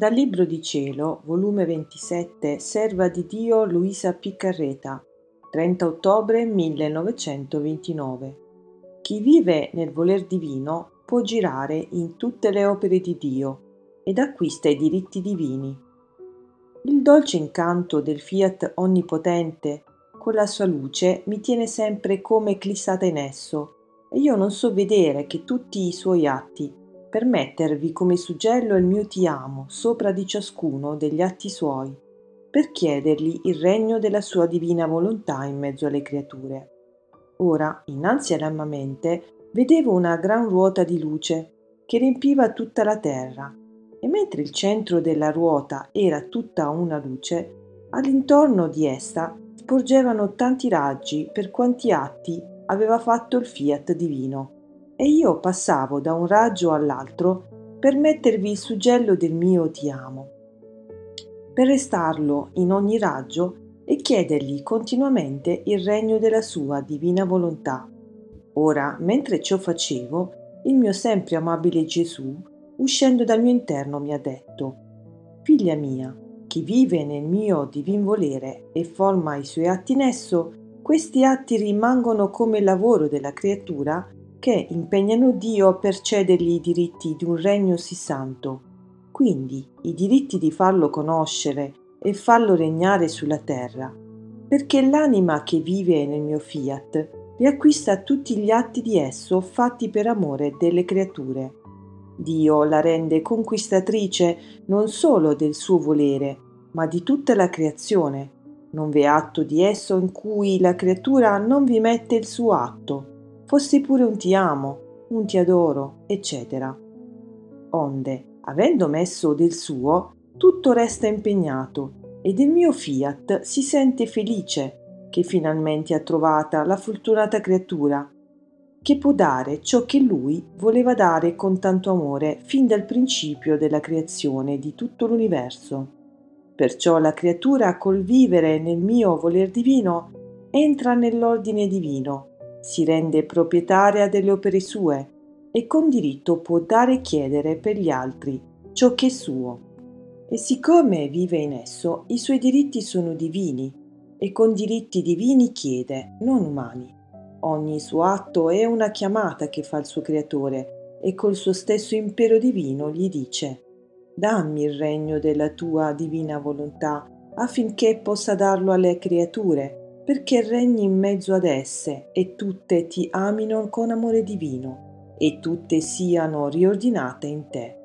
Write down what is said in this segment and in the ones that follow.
Dal Libro di Cielo, volume 27, Serva di Dio Luisa Piccarreta, 30 ottobre 1929. Chi vive nel voler divino può girare in tutte le opere di Dio ed acquista i diritti divini. Il dolce incanto del Fiat onnipotente con la sua luce mi tiene sempre come eclissata in esso e io non so vedere che tutti i suoi atti per mettervi come suggello il mio ti amo sopra di ciascuno degli atti suoi, per chiedergli il regno della sua divina volontà in mezzo alle creature. Ora, innanzi alla mia mente, vedevo una gran ruota di luce che riempiva tutta la terra, e mentre il centro della ruota era tutta una luce, all'intorno di essa sporgevano tanti raggi per quanti atti aveva fatto il fiat divino e io passavo da un raggio all'altro per mettervi il suggello del mio ti amo, per restarlo in ogni raggio e chiedergli continuamente il regno della sua divina volontà. Ora, mentre ciò facevo, il mio sempre amabile Gesù, uscendo dal mio interno, mi ha detto, Figlia mia, chi vive nel mio divin volere e forma i suoi atti in esso, questi atti rimangono come lavoro della creatura che impegnano Dio per cedergli i diritti di un regno sì santo, quindi i diritti di farlo conoscere e farlo regnare sulla terra, perché l'anima che vive nel mio fiat riacquista tutti gli atti di esso fatti per amore delle creature. Dio la rende conquistatrice non solo del suo volere, ma di tutta la creazione. Non v'è atto di esso in cui la creatura non vi mette il suo atto fossi pure un ti amo, un ti adoro, eccetera. Onde, avendo messo del suo, tutto resta impegnato ed il mio fiat si sente felice che finalmente ha trovata la fortunata creatura che può dare ciò che lui voleva dare con tanto amore fin dal principio della creazione di tutto l'universo. Perciò la creatura col vivere nel mio voler divino entra nell'ordine divino si rende proprietaria delle opere sue e con diritto può dare e chiedere per gli altri ciò che è suo. E siccome vive in esso, i suoi diritti sono divini e con diritti divini chiede, non umani. Ogni suo atto è una chiamata che fa il suo creatore e col suo stesso impero divino gli dice dammi il regno della tua divina volontà affinché possa darlo alle creature perché regni in mezzo ad esse e tutte ti amino con amore divino e tutte siano riordinate in te.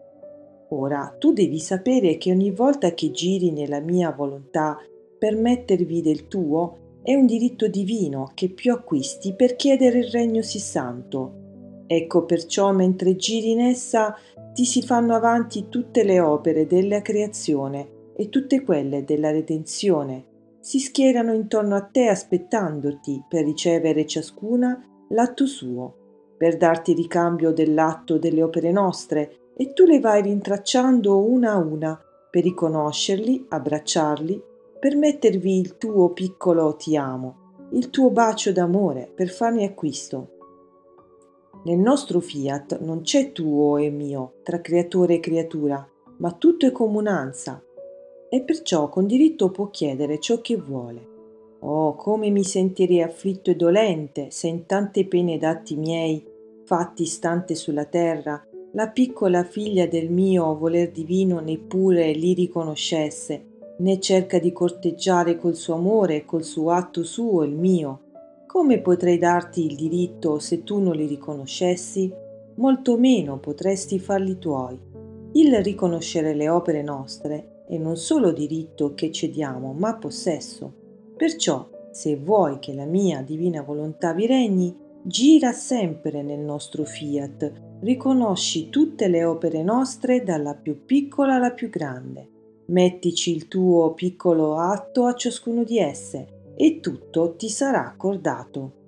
Ora tu devi sapere che ogni volta che giri nella mia volontà per mettervi del tuo è un diritto divino che più acquisti per chiedere il regno sì santo. Ecco perciò mentre giri in essa ti si fanno avanti tutte le opere della creazione e tutte quelle della redenzione si schierano intorno a te aspettandoti per ricevere ciascuna l'atto suo, per darti ricambio dell'atto delle opere nostre, e tu le vai rintracciando una a una per riconoscerli, abbracciarli, per mettervi il tuo piccolo ti amo, il tuo bacio d'amore per farne acquisto. Nel nostro fiat non c'è tuo e mio tra creatore e creatura, ma tutto è comunanza, e perciò con diritto può chiedere ciò che vuole. Oh, come mi sentirei afflitto e dolente se in tante pene d'atti miei, fatti stante sulla terra, la piccola figlia del mio voler divino neppure li riconoscesse, né cerca di corteggiare col suo amore e col suo atto suo il mio. Come potrei darti il diritto se tu non li riconoscessi? Molto meno potresti farli tuoi. Il riconoscere le opere nostre è non solo diritto che cediamo, ma possesso. Perciò, se vuoi che la mia divina volontà vi regni, gira sempre nel nostro fiat, riconosci tutte le opere nostre dalla più piccola alla più grande. Mettici il tuo piccolo atto a ciascuno di esse e tutto ti sarà accordato.